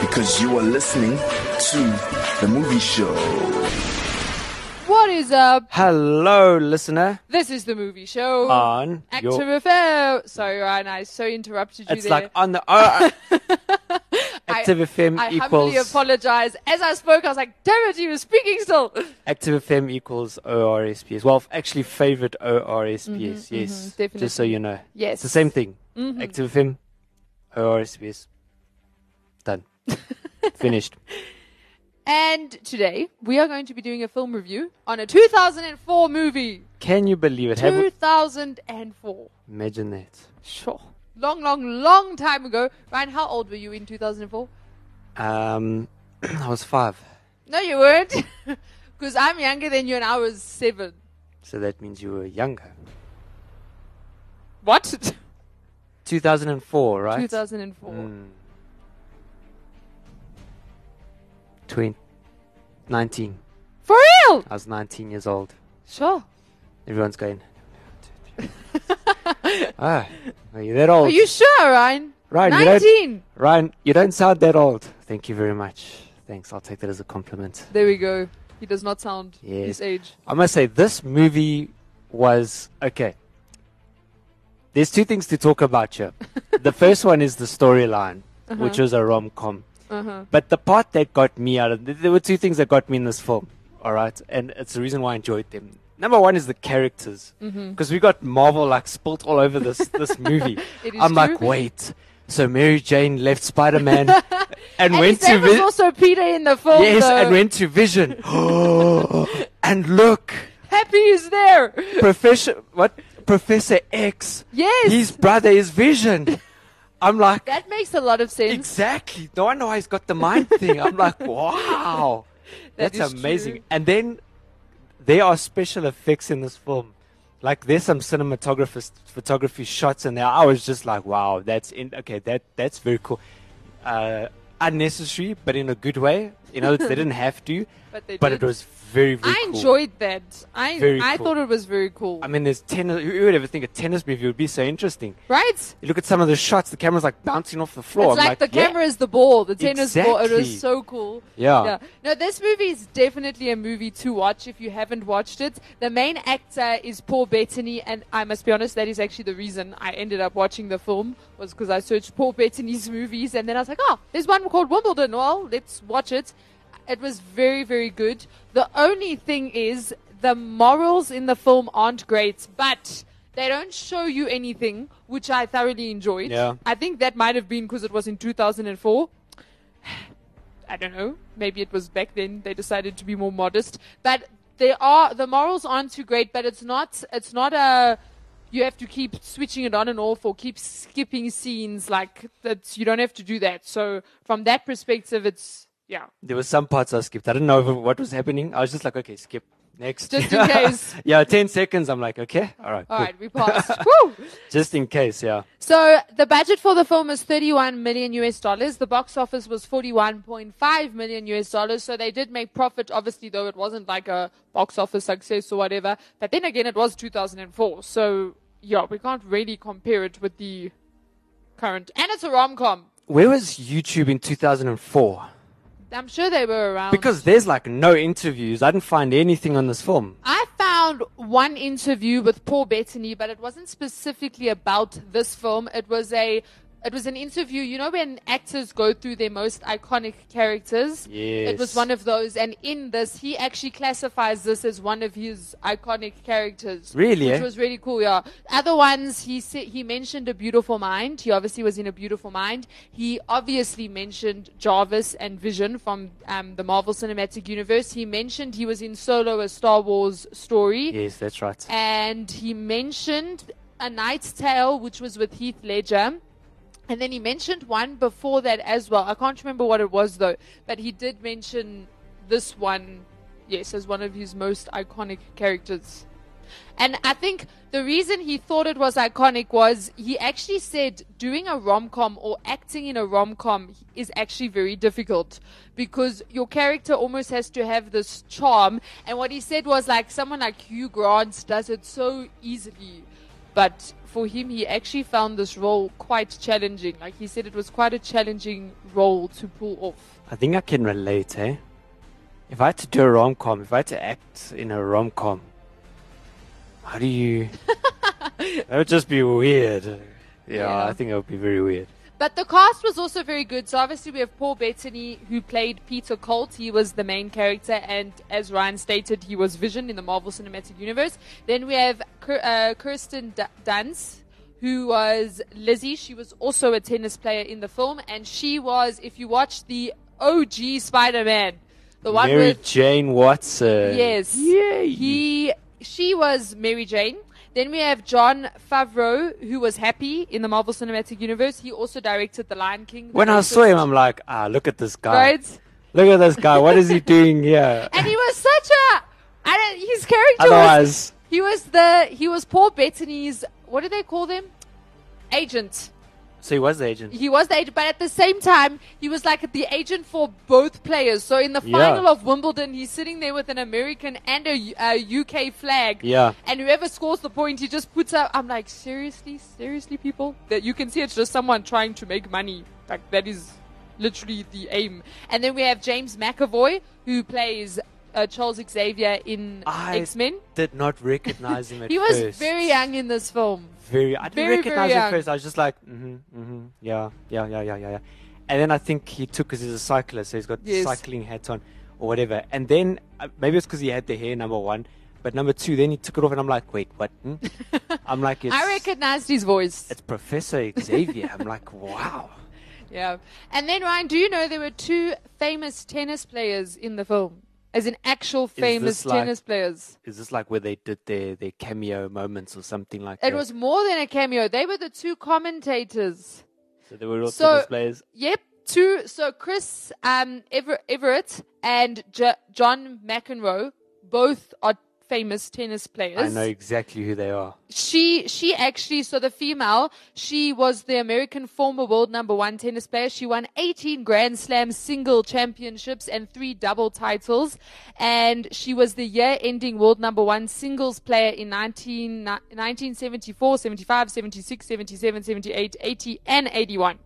because you are listening to the movie show. What is up? Hello, listener. This is the movie show. On Active your, FM. Sorry, Ryan, I so interrupted you it's there. like on the oh, I- Active FM I equals humbly apologize. As I spoke, I was like, damn it, he was speaking still. Active FM equals ORSPS. Well, actually, favorite ORSPS. yes, mhm, just so you know. Yes. It's the same thing. Mhm. Active FM, ORSPS. Finished. And today, we are going to be doing a film review on a 2004 movie. Can you believe it? Have 2004. imagine that. Sure. Long, long, long time ago. Ryan, how old were you in 2004? Um, I was five, No, you weren't. Because I'm younger than you and I was seven. so that means you were younger. What? 2004, right? 2004. Mm. 20, 19. For real? I was 19 years old. Sure. Everyone's going. ah, are you that old? Are you sure, Ryan? Ryan, you don't- 19. Ryan, you don't sound that old. Thank you very much. Thanks. I'll take that as a compliment. There we go. He does not sound Yes. his age. I must say, this movie was okay. There's two things to talk about here. the first one is the storyline, which Uh-huh. was a rom com. Uh-huh. But the part that got me out of there were two things that got me in this film. All right, and it's the reason why I enjoyed them. Number one is the characters, because we got Marvel like spilt all over this this movie. I'm like, wait, so Mary Jane left Spider Man and, And went to was also Peter in the film. yes, though. and went to Vision. and look, Happy is there. Professor what Professor X, Yes. his brother is Vision. I'm like, That makes a lot of sense. Exactly. No wonder why he's got the mind thing. I'm like, wow, That that's amazing. true. And then there are special effects in this film. Like there's some cinematographers photography shots in there. I was just like, wow, that's in okay. That that's very cool. Uh, unnecessary, but in a good way. You know, they didn't have to, But they but did. it was very very. I cool. enjoyed that. I Very I cool. thought it was very cool. I mean, there's tennis. Who would ever think a tennis movie would be so interesting? right? You look at some of the shots. The camera's like bouncing off the floor. It's I'm like, the yeah. camera is the ball, the tennis ball. It Exactly. was so cool. Yeah. Yeah. No, this movie is definitely a movie to watch if you haven't watched it. The main actor is Paul Bettany, and I must be honest, that is actually the reason I ended up watching the film was because I searched Paul Bettany's movies, and then I was like, oh, there's one called Wimbledon. Well, let's watch it. It was very, very good. The only thing is the morals in the film aren't great, but they don't show you anything, which I thoroughly enjoyed. Yeah. I think that might have been because it was in 2004. I don't know. Maybe it was back then they decided to be more modest. But they are the morals aren't too great, but it's not it's not a you have to keep switching it on and off or keep skipping scenes like that you don't have to do that. So from that perspective it's yeah. There were some parts I skipped. I didn't know what was happening. I was just like, okay, skip. Next. Just in case. yeah, 10 seconds. I'm like, okay. All right. All cool. right, we passed. Woo! Just in case, yeah. So the budget for the film is 31 million US dollars. The box office was 41.5 million US dollars. So they did make profit, obviously, though it wasn't like a box office success or whatever. But then again, it was 2004. So yeah, we can't really compare it with the current. And it's a rom com. Where was YouTube in 2004? I'm sure they were around. Because there's like no interviews. I didn't find anything on this film. I found one interview with Paul Bettany, but it wasn't specifically about this film. It was a it was an interview. You know when actors go through their most iconic characters? Yes. It was one of those, and in this, he actually classifies this as one of his iconic characters. Really, Which eh? was really cool, yeah. Other ones, he said, he mentioned A Beautiful Mind. He obviously was in A Beautiful Mind. He obviously mentioned Jarvis and Vision from um, the Marvel Cinematic Universe. He mentioned he was in Solo, a Star Wars story. Yes, that's right. And he mentioned A Knight's Tale, which was with Heath Ledger. And then he mentioned one before that as well. I can't remember what it was though, but he did mention this one. yes, as one of his most iconic characters. And I think the reason he thought it was iconic was he actually said doing a rom com or acting in a rom com is actually very difficult because your character almost has to have this charm. And what he said was like someone like Hugh Grant does it so easily. But for him, he actually found this role quite challenging. Like he said, it was quite a challenging role to pull off. I think I can relate, eh? If I had to do a rom com, if I had to act in a rom com, how do you. that would just be weird. Yeah, Yeah. I think it would be very weird. But the cast was also very good. So obviously we have Paul Bettany who played Peter Colt. He was the main character, and as Ryan stated, he was Vision in the Marvel Cinematic Universe. Then we have uh, Kirsten Dunst, who was Lizzie. She was also a tennis player in the film, and she was, if you watch the OG Spider-Man, the one Mary with Jane Watson. Yes. Yay. He she was Mary Jane. Then we have Jon Favreau, who was Happy in the Marvel Cinematic Universe. He also directed The Lion King. The When I saw him, I'm like, ah, look at this guy. right, Look at this guy. What is he doing here? and he was such a. I don't, his character was. Otherwise, He was the. He was Paul Bettany's. What do they call them? Agent. So he was the agent. He was the agent, but at the same time, he was like the agent for both players. So in the Yeah. final of Wimbledon, he's sitting there with an American and a UK flag. Yeah. And whoever scores the point, he just puts up. I'm like, seriously, seriously, people. That you can see it's just someone trying to make money. Like that is literally the aim. And then we have James McAvoy who plays uh, Charles Xavier in X Men. did not recognize him at He was first. very young in this film. Very. I didn't very, recognize very him first. I was just like, mm-hmm, mm-hmm, yeah, yeah, yeah, yeah, yeah, yeah. And then I think he took because he's a cyclist, so he's got Yes. cycling hat on or whatever. And then uh, maybe it's because he had the hair. Number one, but number two, then he took it off, and I'm like, wait, what? Hmm? I'm like, it's, I recognized his voice. it's Professor Xavier. I'm like, wow. Yeah. And then, Ryan, do you know there were two famous tennis players in the film? As in actual famous like- tennis players. Is this like where they did their, their cameo moments or something like that? It was more than a cameo. They were the two commentators. So they were all So- tennis players. Yep. Two. So Chris um, Ever- Evert and J- John McEnroe both are famous tennis players. I know exactly who they are. she she actually so the female she was the american former world number one tennis player she won 18 grand slam single championships and three double titles and she was the year ending world number one singles player in 19, 1974 75 76 77 78 80 and 81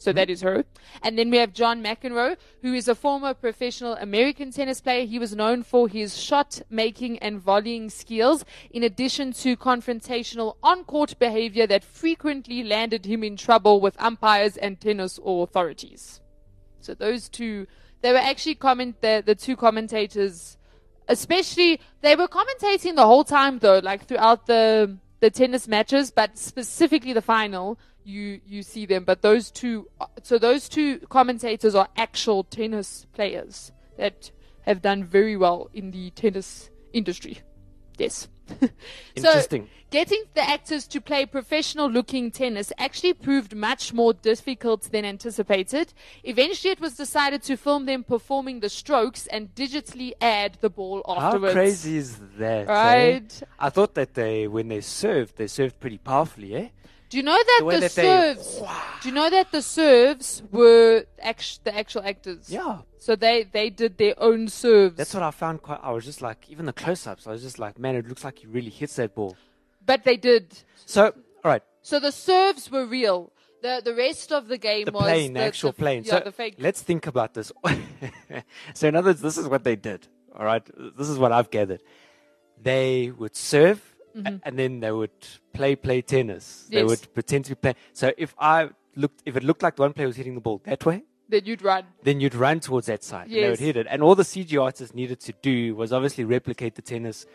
so mm-hmm. that is her. And then we have John McEnroe, who is a former professional American tennis player. He was known for his shot making and volleying skills, in addition to confrontational on court behavior that frequently landed him in trouble with umpires and tennis authorities. So those two, they were actually comment the, the two commentators, especially they were commentating the whole time though, like throughout the the tennis matches, but specifically the final, you you see them. But those two, so those two commentators are actual tennis players that have done very well in the tennis industry. Yes. Interesting. So, getting the actors to play professional looking tennis actually proved much more difficult than anticipated. Eventually, it was decided to film them performing the strokes and digitally add the ball afterwards. How crazy is that? eh? Right. I thought that they, when they served, they served pretty powerfully, eh? Do you know that The the, serves? Do you know that the serves were act- the actual actors? Yeah. So they they did their own serves. That's what I found quite. I was just like, even the close ups, I was just like, man, it looks like he really hits that ball. but they did. So, all right, So the serves were real. The the rest of the game the was plane, the, the, actual the, plane. Yeah, so the fake. let's think about this. so, in other words, this is what they did. All right, this is what I've gathered. They would serve, a- and then they would play play tennis. They Mm-hmm. Would pretend to be playing. So, if I looked, if it looked like the one player was hitting the ball that way, Then you'd run. then you'd run towards that side. and They would hit it. And all the CG artists needed to do was obviously replicate the tennis.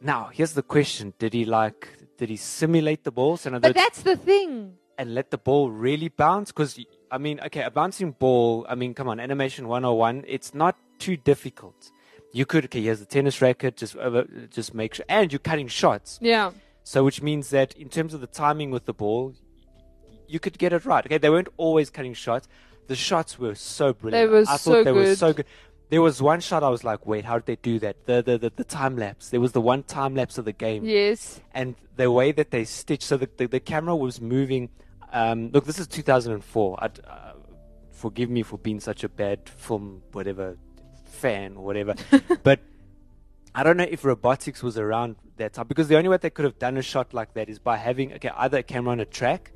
Now, here's the question. Did he like, did he simulate the ball? So But that's the thing. and let the ball really bounce? Because, I mean, okay, a bouncing ball, I mean, come on, animation 101, it's not too difficult. You could, okay, here's the tennis racket, just, over, just make sure, and you're cutting shots. Yeah. So, which means that in terms of the timing with the ball, you could get it right. Okay, they weren't always cutting shots. The shots were so brilliant. They were I so thought they were so good. there was one shot I was like, wait, how did they do that? The the the, the time lapse. There was the one time lapse of the game. Yes. and the way that they stitched so the, the, the camera was moving um, look this is 2004 I'd, uh, forgive me for being such a bad film whatever fan or whatever but i don't know if robotics was around that time because the only way they could have done a shot like that is by having okay either a camera on a track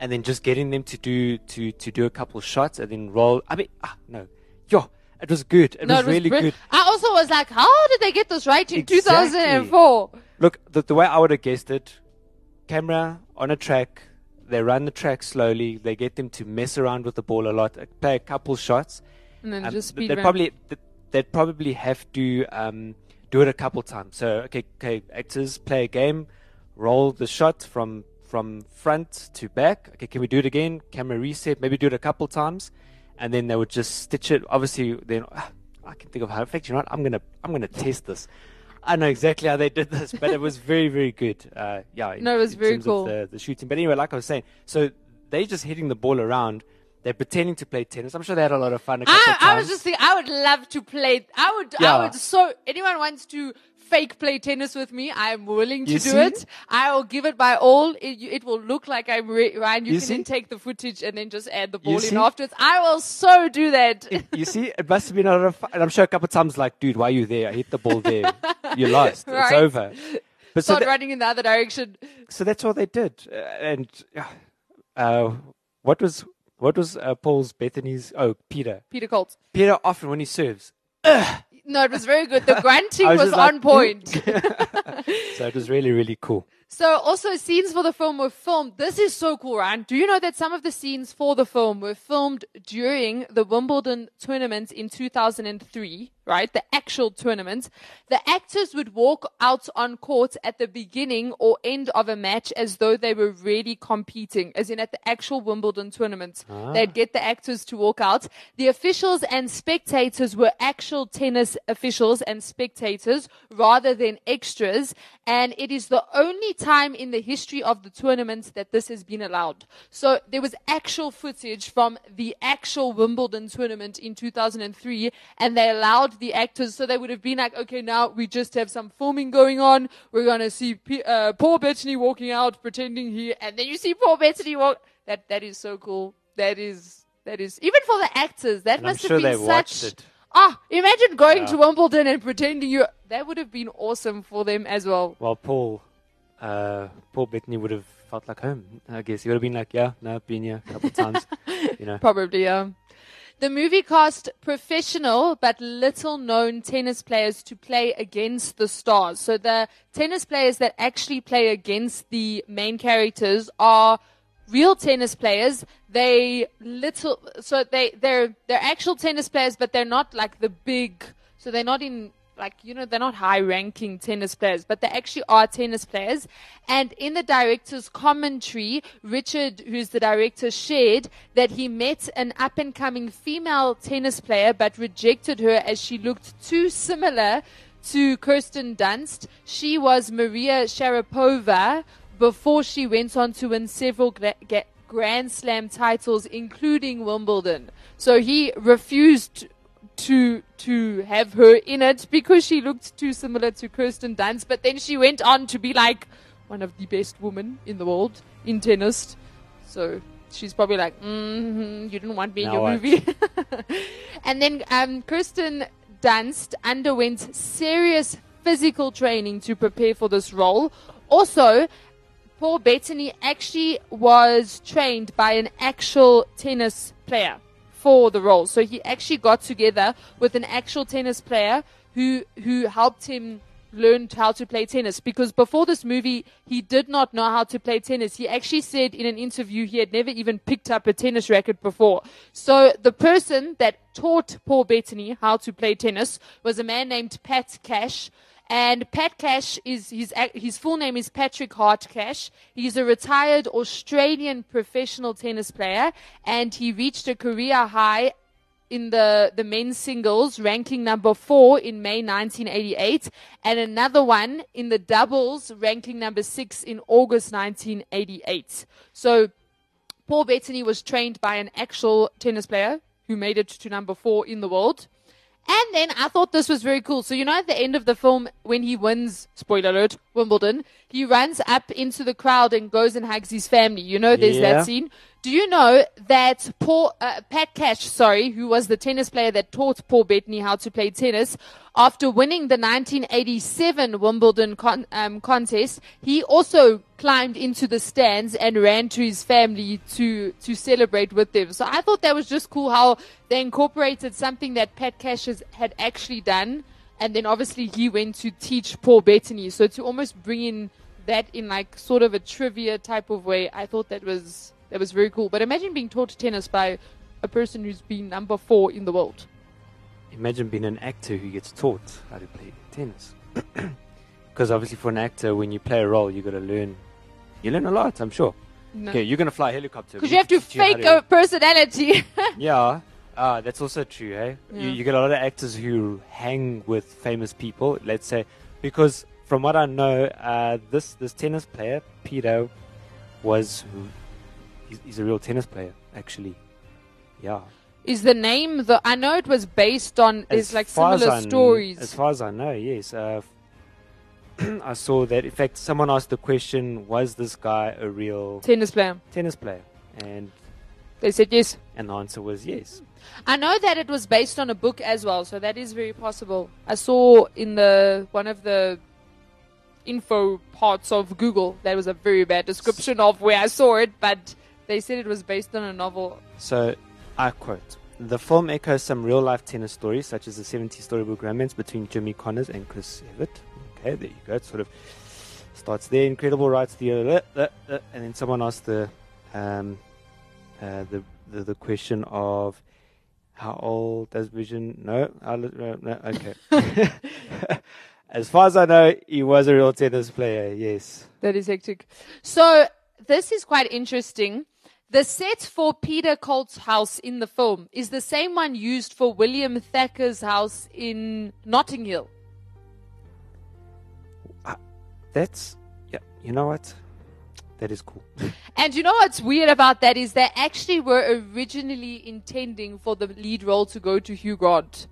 and then just getting them to do to to do a couple shots and then roll i mean ah no yo it was good it No, was it was really bri- good I also was like, how did they get this right in Exactly. 2004? Look, the, the way I would have guessed it, camera on a track, they run the track slowly, they get them to mess around with the ball a lot, uh, play a couple shots. And then Um, just speed they'd run. probably they'd probably have to um, do it a couple times. So okay, okay, actors play a game, roll the shot from from front to back. Okay, can we do it again? Camera reset, maybe do it a couple times, and then they would just stitch it. Obviously, then ah, I can think of how. In fact, you know what? I'm gonna I'm gonna test this. I know exactly how they did this, but it was very very good. Uh, yeah, No, it was very cool. The, the shooting, but anyway, like I was saying, so they just hitting the ball around. They're pretending to play tennis. I'm sure they had a lot of fun. I, I was just thinking, I would love to play. I would, I would so, anyone wants to fake play tennis with me, I'm willing to You do see? it. I will give it my all. It, it will look like I'm re- Ryan. You, You can see? then take the footage and then just add the ball in see? afterwards. I will so do that. you see, it must have been a lot of fun. And I'm sure a couple of times, like, dude, why are you there? I hit the ball there. You lost. It's over. But so, Start tha- running in the other direction. so that's all they did. Uh, and uh, what was what was uh, Paul's Bettany's? Oh, Peter. Peter Colt. Peter often when he serves. No, it was very good. The grunting was was, like, on point. So it was really really cool. So also scenes for the film were filmed. This is so cool, Ryan. Do you know that some of the scenes for the film were filmed during the Wimbledon tournament in 2003, right? The actual tournament. The actors would walk out on court at the beginning or end of a match as though they were really competing, as in at the actual Wimbledon tournament. Ah. They'd get the actors to walk out. The officials and spectators were actual tennis officials and spectators rather than extras. And it is the only time in the history of the tournament that this has been allowed. So there was actual footage from the actual Wimbledon tournament in 2003 and they allowed the actors, so they would have been like, okay, now we just have some filming going on. We're going to see P- uh, Paul Bettany walking out pretending he, and then you see Paul Bettany walk. That, that is so cool. That is, that is, even for the actors, that And must sure have been such. Ah, imagine going Yeah. to Wimbledon and pretending you. That would have been awesome for them as well. Well, Paul, uh, Paul Bettany would have felt like home. I guess he would have been like, yeah, no, I've been here a couple of times. you know. Probably, yeah. The movie cast professional but little known tennis players to play against the stars. So the tennis players that actually play against the main characters are real tennis players. They little so they they're they're actual tennis players but they're not like the big so they're not in like you know they're not high ranking tennis players but they actually are tennis players. And in the director's commentary richard who's the director shared that he met an up and coming female tennis player but rejected her as she looked too similar to kirsten dunst. She was maria sharapova before she went on to win several gra- grand slam titles including wimbledon. So he refused to to have her in it because she looked too similar to Kirsten Dunst. But then she went on to be like one of the best women in the world in tennis. So she's probably like, mm-hmm, you didn't want me in Now your what? movie. and then um, Kirsten Dunst underwent serious physical training to prepare for this role. Also, Paul Bettany actually was trained by an actual tennis player for the role. So he actually got together with an actual tennis player who who helped him learn how to play tennis because before this movie he did not know how to play tennis. He actually said in an interview he had never even picked up a tennis racket before. So the person that taught Paul Bettany how to play tennis was a man named Pat Cash. And Pat Cash is his his full name is Patrick Hart Cash. He's a retired Australian professional tennis player, and he reached a career high in the the men's singles, ranking number four in May 1988, and another one in the doubles, ranking number six in August 1988. So Paul Bettany was trained by an actual tennis player who made it to number four in the world. And then I thought this was very cool. So, you know, at the end of the film, when he wins, spoiler alert, Wimbledon, he runs up into the crowd and goes and hugs his family. You know, there's Yeah. that scene. Do you know that Paul, uh, Pat Cash, sorry, who was the tennis player that taught Paul Bettany how to play tennis, after winning the 1987 Wimbledon con- um, contest, he also climbed into the stands and ran to his family to to celebrate with them. So I thought that was just cool how they incorporated something that Pat Cash has, had actually done, and then obviously he went to teach Paul Bettany. So to almost bring in that in like sort of a trivia type of way, I thought that was that was very cool. But imagine being taught tennis by a person who's been number four in the world. Imagine being an actor who gets taught how to play tennis. Because obviously, for an actor, when you play a role, you got to learn. You learn a lot, I'm sure. No. Okay, you're gonna fly a helicopter. Because you have to fake to- a personality. Yeah, uh, that's also true. Hey, Yeah. you, you get a lot of actors who hang with famous people. Let's say, because from what I know, uh, this this tennis player Peter was he's, he's a real tennis player actually. Yeah, Is the name the? I know it was based on. As like similar I stories. As far as I know, yes. Uh, I saw that. In fact, someone asked the question: Was this guy a real tennis player. tennis player? And They said yes. and the answer was yes. I know that it was based on a book as well, so that is very possible. I saw in the one of the info parts of Google that was a very bad description of where I saw it, but they said it was based on a novel. So, I quote The film echoes some real life tennis stories, such as the 70 storybook romance between Jimmy Connors and Chris Evert. Okay, there you go. It sort of starts there. Incredible writes the. Uh, uh, uh, and then someone asked the, um, uh, the, the, the question of how old does Vision. No, uh, no okay. as far as I know, he was a real tennis player, yes. That is hectic. So this is quite interesting. The set for Peter Colt's house in the film is the same one used for William Thacker's house in Notting Hill. Uh, that's. Yeah, you know what? That is cool. And you know what's weird about that is they actually were originally intending for the lead role to go to Hugh Grant.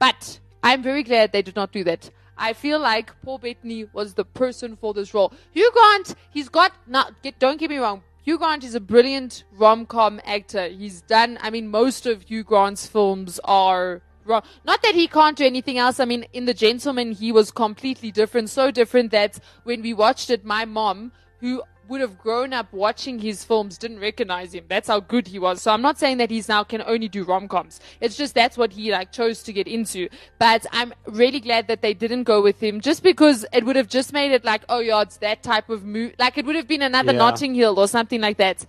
But I'm very glad they did not do that. I feel like Paul Bettany was the person for this role. Hugh Grant, he's got not get don't get me wrong. Hugh Grant is a brilliant rom-com actor. He's done I mean most of Hugh Grant's films are rom- not that he can't do anything else. I mean in The Gentleman he was completely different, so different that when we watched it my mom who would have grown up watching his films didn't recognize him. That's how good he was. So I'm not saying that he's now can only do rom coms. It's just that's what he like chose to get into. But I'm really glad that they didn't go with him just because it would have just made it like, oh yeah, it's that type of movie. Like it would have been another Yeah. Notting Hill or something like that.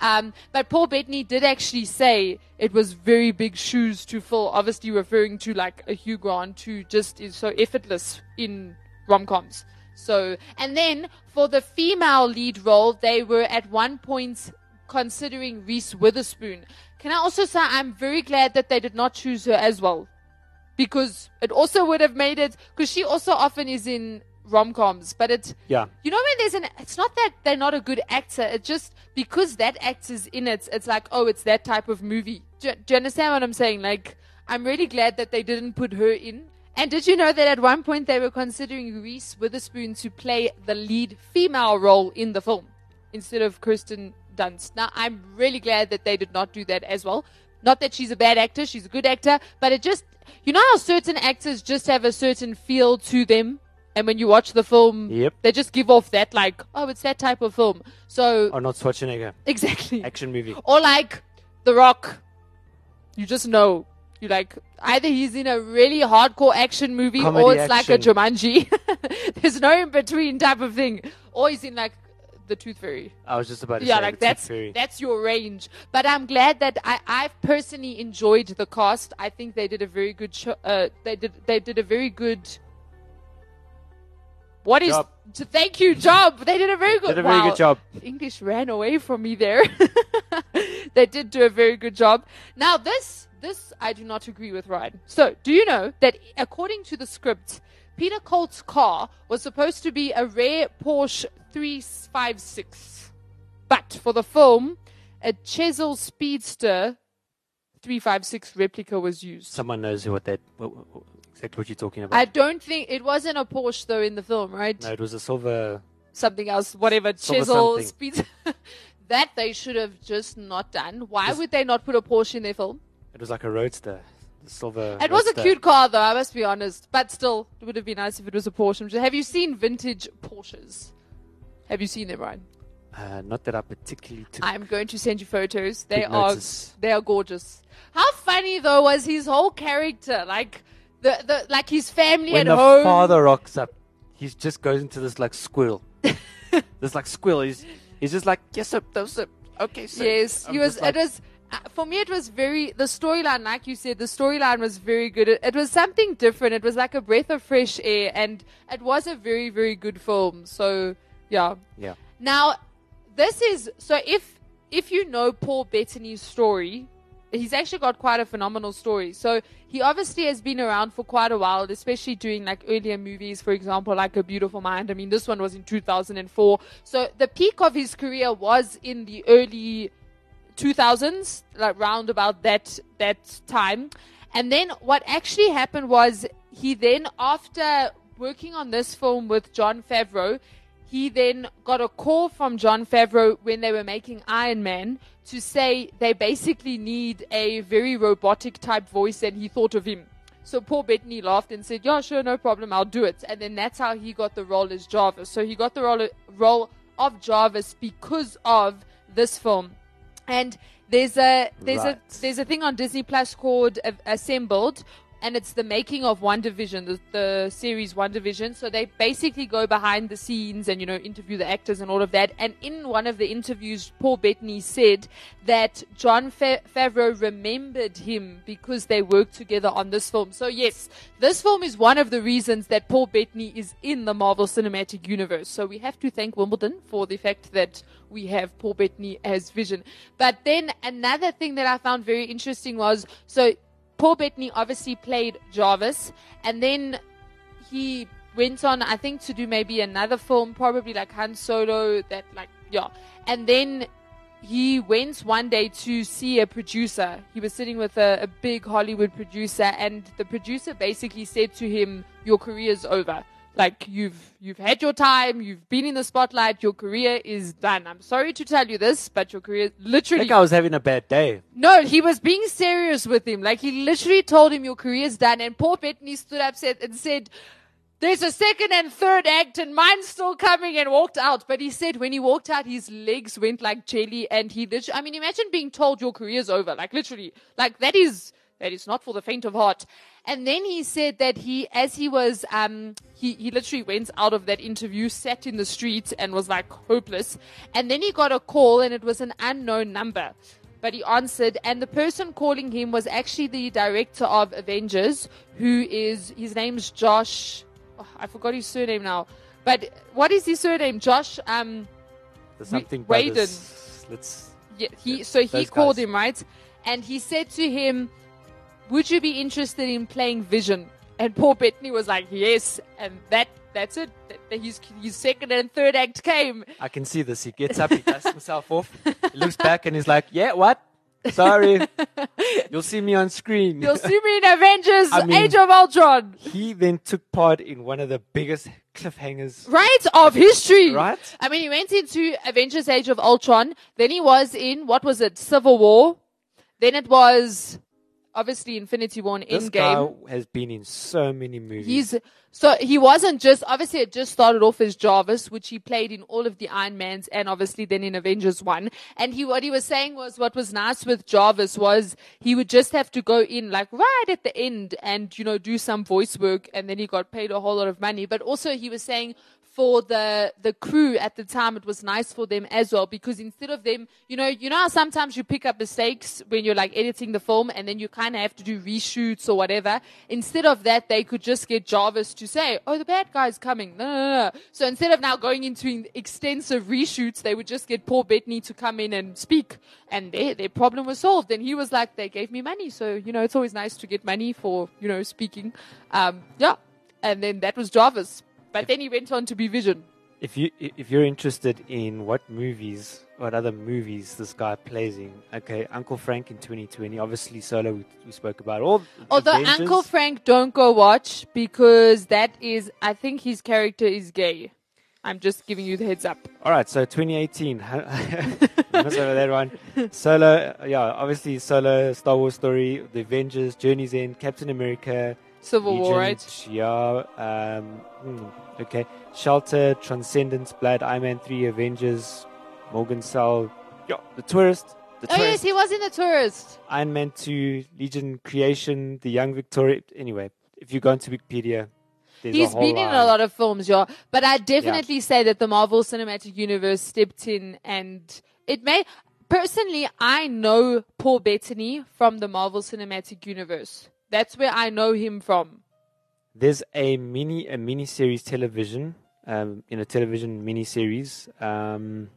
Um, but Paul Bettany did actually say it was very big shoes to fill, obviously referring to like a Hugh Grant who just is so effortless in rom coms. So, and then for the female lead role, they were at one point considering Reese Witherspoon. Can I also say I'm very glad that they did not choose her as well? Because it also would have made it, because she also often is in rom coms, but it's, Yeah. you know when there's an it's not that they're not a good actor it's just because that actor's in it it's like oh it's that type of movie do, do you understand what i'm saying like i'm really glad that they didn't put her in and did you know that at one point they were considering reese witherspoon to play the lead female role in the film instead of kirsten dunst now i'm really glad that they did not do that as well not that she's a bad actor she's a good actor but it just you know how certain actors just have a certain feel to them and when you watch the film Yep. they just give off that like, oh, it's that type of film. So oh, Arnold Schwarzenegger. exactly. Action movie. Or like The Rock. You just know. You like either he's in a really hardcore action movie Comedy or it's like a action. Jumanji. There's no in between type of thing. Or he's in like the Tooth Fairy. I was just about to Yeah, say like that's that's your range. But I'm glad that I I've personally enjoyed the cast. I think they did a very good show. Uh, they did they did a very good. What is Job. to thank you job? They did a very good. Did a very wow. good job. English ran away from me there. they did do a very good job. Now this this I do not agree with Ryan. So do you know that according to the script, Peter Colt's car was supposed to be a rare Porsche 356, but for the film, a Chesil Speedster 356 replica was used. Someone knows what that what, what, exactly what you're talking about. I don't think it wasn't a Porsche though in the film, right? no, it was a silver. Something else, whatever, chisel, something. that they should have just not done. Why would they not put a Porsche in their film? It was like a roadster. The silver. It was a cute car though, I must be honest. But still, it would have been nice if it was a Porsche. Have you seen vintage Porsches? Have you seen them, Ryan? Uh, not that I particularly took. I'm going to send you photos. They are notice. they are gorgeous. How funny though was his whole character, like the, the like his family when at the father rocks up, he just goes into this like squirrel. this like squirrel. He's he's just like yes sir, no, sir. Okay, sir. Yes, I'm he was. like- it was Uh, for me. It was very the storyline, like you said, the storyline was very good. It, it was something different. It was like a breath of fresh air, and it was a very, very good film. So yeah. Yeah. Now, this is so if if you know Paul Bettany's story, he's actually got quite a phenomenal story. So he obviously has been around for quite a while, especially doing like earlier movies, for example, like A Beautiful Mind. I mean, this one was in 2004. So the peak of his career was in the early 2000s, like round about that that time. And then what actually happened was he then, after working on this film with Jon Favreau, he then got a call from Jon Favreau when they were making Iron Man to say they basically need a very robotic type voice, and he thought of him. So Paul Bettany laughed and said, "Yeah, sure, no problem, I'll do it." And then that's how he got the role as Jarvis. So he got the role role of Jarvis because of this film. And there's a there's Right. a there's a thing on Disney Plus called Assembled, and it's the making of WandaVision, the, the series WandaVision. So they basically go behind the scenes and you know interview the actors and all of that. And in one of the interviews, Paul Bettany said that Jon Fa- Favreau remembered him because they worked together on this film. So yes, this film is one of the reasons that Paul Bettany is in the Marvel Cinematic Universe. So we have to thank Wimbledon for the fact that we have Paul Bettany as Vision. But then another thing that I found very interesting was so Paul Bettany obviously played Jarvis, and then he went on, I think, to do maybe another film, probably like Han Solo, that like yeah, and then he went one day to see a producer. He was sitting with a, a big Hollywood producer, and the producer basically said to him, "Your career's over." Like you've you've had your time, you've been in the spotlight, your career is done. I'm sorry to tell you this, but your career I literally think I was having a bad day. no, he was being serious with him. Like he literally told him your career's done. And Paul Bettany stood up said, and said, "There's a second and third act, and mine's still coming." And walked out. But he said when he walked out, his legs went like jelly, and he literally. I mean, imagine being told your career's over. Like literally, like that is that is not for the faint of heart. And then he said that he, as he was, um, he, he literally went out of that interview, sat in the street, and was like hopeless. And then he got a call, and it was an unknown number but he answered and the person calling him was actually the director of avengers who is his name's josh oh, i forgot his surname now but what is his surname josh um There's something Whedon. Let's. yeah, he Yeah, so he called guys. him right and he said to him would you be interested in playing vision and paul bettany was like yes and that that's it his, his second and third act came I can see this. He gets up, he dusts himself off, he looks back, and he's like, "Yeah, what? Sorry, you'll see me on screen." you'll see me in avengers I mean- age of ultron he then took part in one of the biggest cliffhangers. right of history Right. i mean he went into avengers age of ultron then he was in what was it civil war then it was obviously infinity war and This endgame guy has been in so many movies. He's so he wasn't just obviously it just started off as Jarvis, which he played in all of the Iron Mans and obviously then in Avengers one. And he what he was saying was what was nice with Jarvis was he would just have to go in like right at the end and you know do some voice work and then he got paid a whole lot of money. But also he was saying for the the crew at the time it was nice for them as well because instead of them you know you know how sometimes you pick up mistakes when you're like editing the film and then you kind of have to do reshoots or whatever? Instead of that they could just get jarvis to say oh the bad guy's coming. No no no, so instead of now going into extensive reshoots they would just get paul bettany to come in and speak and their, their problem was solved. And he was like they gave me money so you know it's always nice to get money for you know speaking. Um yeah. And then that was jarvis but then he went on to be vision if you if you're interested in what movies, what other movies this guy plays in, okay, Uncle Frank in 2020, obviously Solo we, we spoke about all. Although Avengers. Uncle Frank, don't go watch because that is, I think his character is gay. I'm just giving you the heads up. All right, so 2018. Must over that one. Solo, yeah, obviously Solo, Star Wars story, The Avengers, Journey's End, Captain America, Civil War, right? Yeah. Um, hmm, okay. Shelter, Transcendence, Blood, Iron Man 3, Avengers, Margin Call, yeah, The Tourist, The Oh yes, Tourist, he was in the tourist. Iron Man 2, Legion Creation, The Young Victoria. Anyway, if you go into Wikipedia, there's He's a whole been in a lot of films, yeah. But I definitely say that the Marvel Cinematic Universe stepped in and it may personally I know Paul Bettany from the Marvel Cinematic Universe. That's where I know him from. There's a mini a mini series television, um, in a television mini series, um,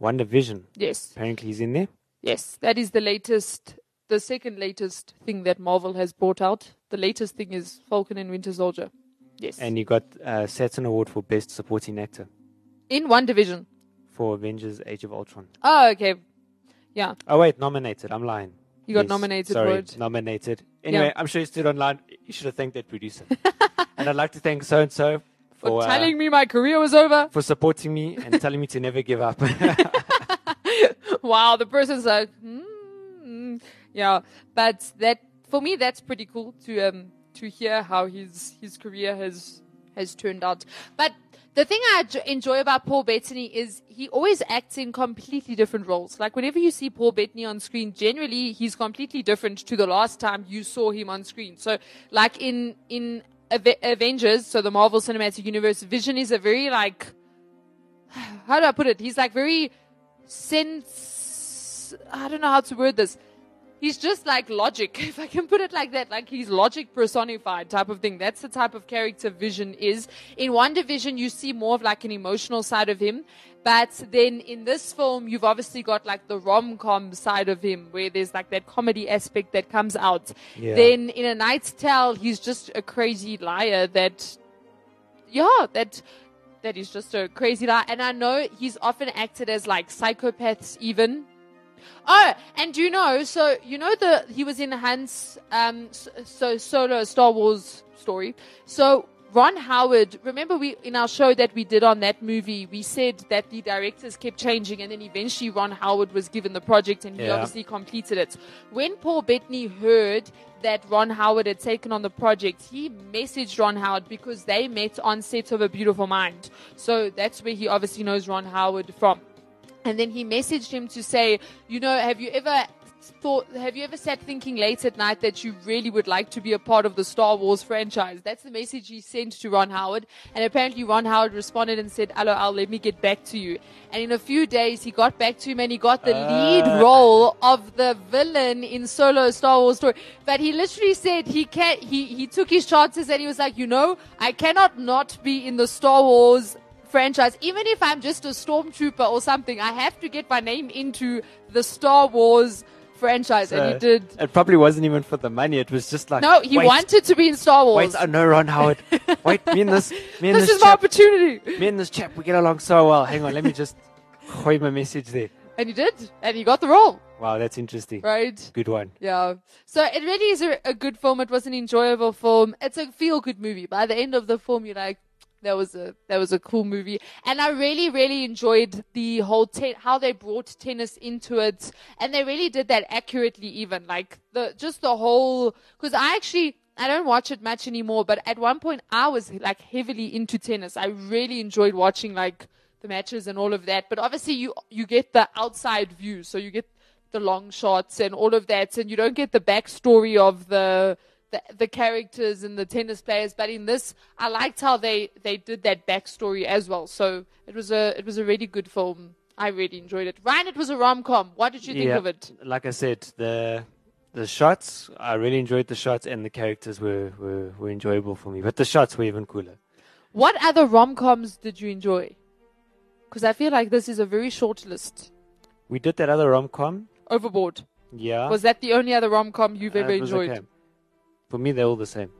WandaVision. Yes. Apparently, he's in there. Yes. That is the latest the second latest thing that Marvel has brought out. The latest thing is Falcon and Winter Soldier. Yes. And he got a Saturn Award for Best Supporting Actor in WandaVision. for Avengers: Age of Ultron. Oh, okay. Yeah. Oh wait, nominated. I'm lying. You got Yes, nominated sorry, for it. Nominated. Anyway, Yeah. I'm sure you stood online. You should have thanked that producer. and I'd like to thank so and so For for uh, telling me my career was over. for supporting me and telling me to never give up. wow, the person's like, hmm, yeah. But that for me, that's pretty cool to um to hear how his his career has has turned out. But the thing I enjoy about Paul Bettany is he always acts in completely different roles. Like whenever you see Paul Bettany on screen, generally he's completely different to the last time you saw him on screen. So, like in in Avengers, so the Marvel Cinematic Universe, Vision is a very like how do I put it? He's like very sense. I don't know how to word this. He's just like logic, if I can put it like that. Like he's logic personified type of thing. That's the type of character Vision is. In WandaVision, you see more of like an emotional side of him. But then in this film, you've obviously got like the rom-com side of him where there's like that comedy aspect that comes out. Yeah. Then in A Knight's Tale, he's just a crazy liar that yeah, that that is just a crazy liar. And I know he's often acted as like psychopaths even. Oh, and you know, so you know the he was in Hans um s- so solo Star Wars story. So Ron Howard, remember we in our show that we did on that movie, we said that the directors kept changing and then eventually Ron Howard was given the project and he Yeah. obviously completed it. When Paul Bettany heard that Ron Howard had taken on the project, he messaged Ron Howard because they met on set of A Beautiful Mind. So that's where he obviously knows Ron Howard from. And then he messaged him to say, you know, have you ever thought, have you ever sat thinking late at night that you really would like to be a part of the Star Wars franchise? That's the message he sent to Ron Howard. And apparently Ron Howard responded and said, hello, Al, let me get back to you. And in a few days, he got back to him and he got the ah. lead role of the villain in Solo Star Wars story. But he literally said he can't, he, he took his chances and he was like, you know, I cannot not be in the Star Wars franchise, even if I'm just a stormtrooper or something, I have to get my name into the Star Wars franchise. and he did. It probably wasn't even for the money. It was just like No, he wanted to be in Star Wars. Oh, wait, I know Ron Howard. Wait, me and this, me and this this, is my opportunity. me and this chap, we get along so well. Hang on, let me just hoy my message there. And he did. And he got the role, Wow, that's interesting. right? Good one. Yeah. So it really is a, a good film. It was an enjoyable film. It's a feel good movie. By the end of the film, you're like, that was a that was a cool movie, and I really really enjoyed the whole how they brought tennis into it, and they really did that accurately. Even like the just the whole because I actually I don't watch it much anymore, but at one point I was like heavily into tennis. I really enjoyed watching like the matches and all of that. But obviously you you get the outside view, so you get the long shots and all of that, and you don't get the backstory of the the, the characters and the tennis players. But in this, I liked how they they did that backstory as well. So it was a it was a really good film. I really enjoyed it. Ryan, it was a rom com. What did you think yeah, of it? like I said, the the shots, I really enjoyed the shots, and the characters were, were, were enjoyable for me. But the shots were even cooler. What other rom coms did you enjoy? Because I feel like this is a very short list. We did that other rom com. Overboard. Yeah. Was that the only other rom com you've Uh, ever enjoyed? okay. For me, they're all the same,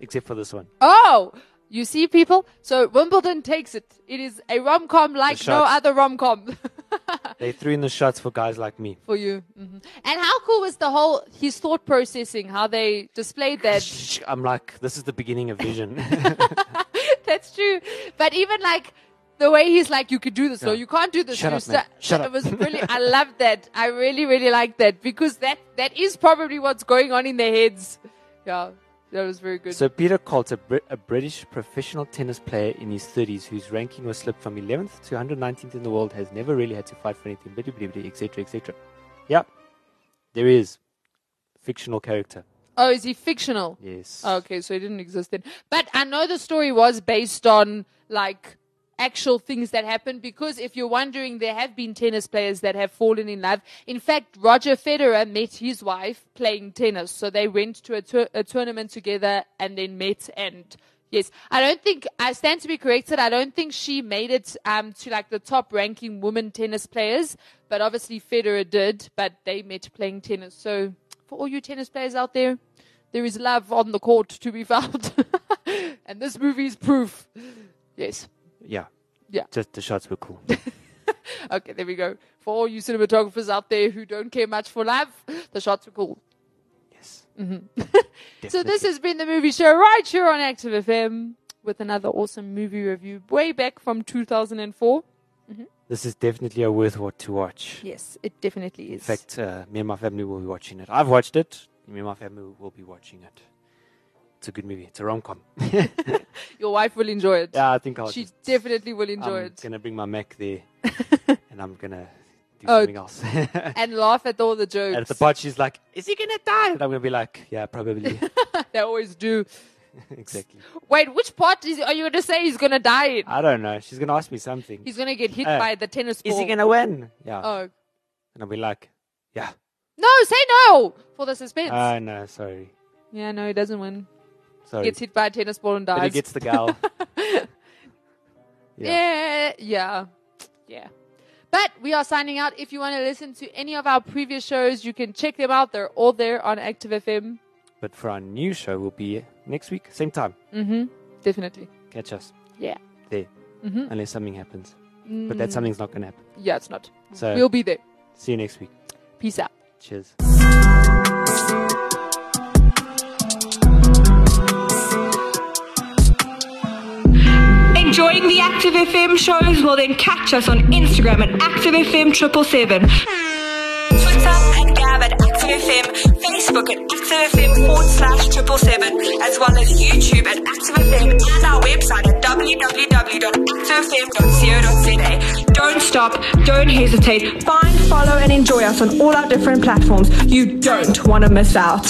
except for this one. Oh, You see, people? So Wimbledon takes it. It is a rom com like no other rom com They threw in the shots for guys like me. for you. hmm And how cool was the whole, his thought processing, how they displayed that? I'm like, this is the beginning of Vision. That's true. But even like the way he's like, you could do this, or Yeah. you can't do this. Shut up, man. Shut It was brilliant. I loved that. I really, really liked that because that that is probably what's going on in their heads. Yeah, that was very good. so Peter Colt, a, Brit- a British professional tennis player in his 30s whose ranking was slipped from 11th to 119th in the world, has never really had to fight for anything, blah, blah, blah, etc., etc. Yeah, there is fictional character. oh, is he fictional? Yes. Okay, so he didn't exist then. But I know the story was based on like actual things that happened because if you're wondering, there have been tennis players that have fallen in love. In fact, Roger Federer met his wife playing tennis. So they went to a, tour- a tournament together and then met and Yes, I don't think I stand to be corrected. I don't think she made it um, to like the top ranking women tennis players, but obviously Federer did. But they met playing tennis. So for all you tennis players out there, there is love on the court to be found, and this movie is proof. Yes. Yeah. Yeah. Just the shots were cool. Okay, there we go. For all you cinematographers out there who don't care much for love, the shots were cool. yes. So this has been the movie show right here on Active FM with another awesome movie review way back from 2004. This is definitely a worth what to watch. Yes, it definitely is. In fact, uh, me and my family will be watching it. I've watched it. Me and my family will be watching it. It's a good movie. It's a rom com. Your wife will enjoy it. yeah, I think I'll. she just, definitely will enjoy I'm it gonna bring my Mac there, and I'm gonna do Oh, something else. and laugh at all the jokes. and at the part, she's like, "Is he gonna die?" And I'm gonna be like, "Yeah, probably." they always do. exactly. Wait, which part is, are you going to say he's going to die in? I don't know. She's gonna ask me something. He's going to get hit Uh, by the tennis ball. Is he gonna win? Yeah. Oh. And I'll be like, "Yeah." No, say no for the suspense. Ah, no, sorry, yeah, no, he doesn't win. Sorry. Gets hit by a tennis ball and dies. but he gets the gal. yeah. Yeah, yeah, yeah. But we are signing out. If you want to listen to any of our previous shows, you can check them out. They're all there on Active FM. But for our new show, will be next week, same time. Mm-hmm. Definitely. Catch us Yeah. there, Mm-hmm. unless something happens. But that something's not gonna happen. Yeah, it's not. So We'll be there. see you next week. Peace out. Cheers. Enjoying the Active FM shows? Well, then catch us on Instagram at ActiveFM777. Twitter at Gab at ActiveFM, Facebook at ActiveFM forward slash triple seven, as well as YouTube at ActiveFM and our website at www.activefm.co.za. Don't stop, don't hesitate. Find, follow, and enjoy us on all our different platforms. You don't want to miss out.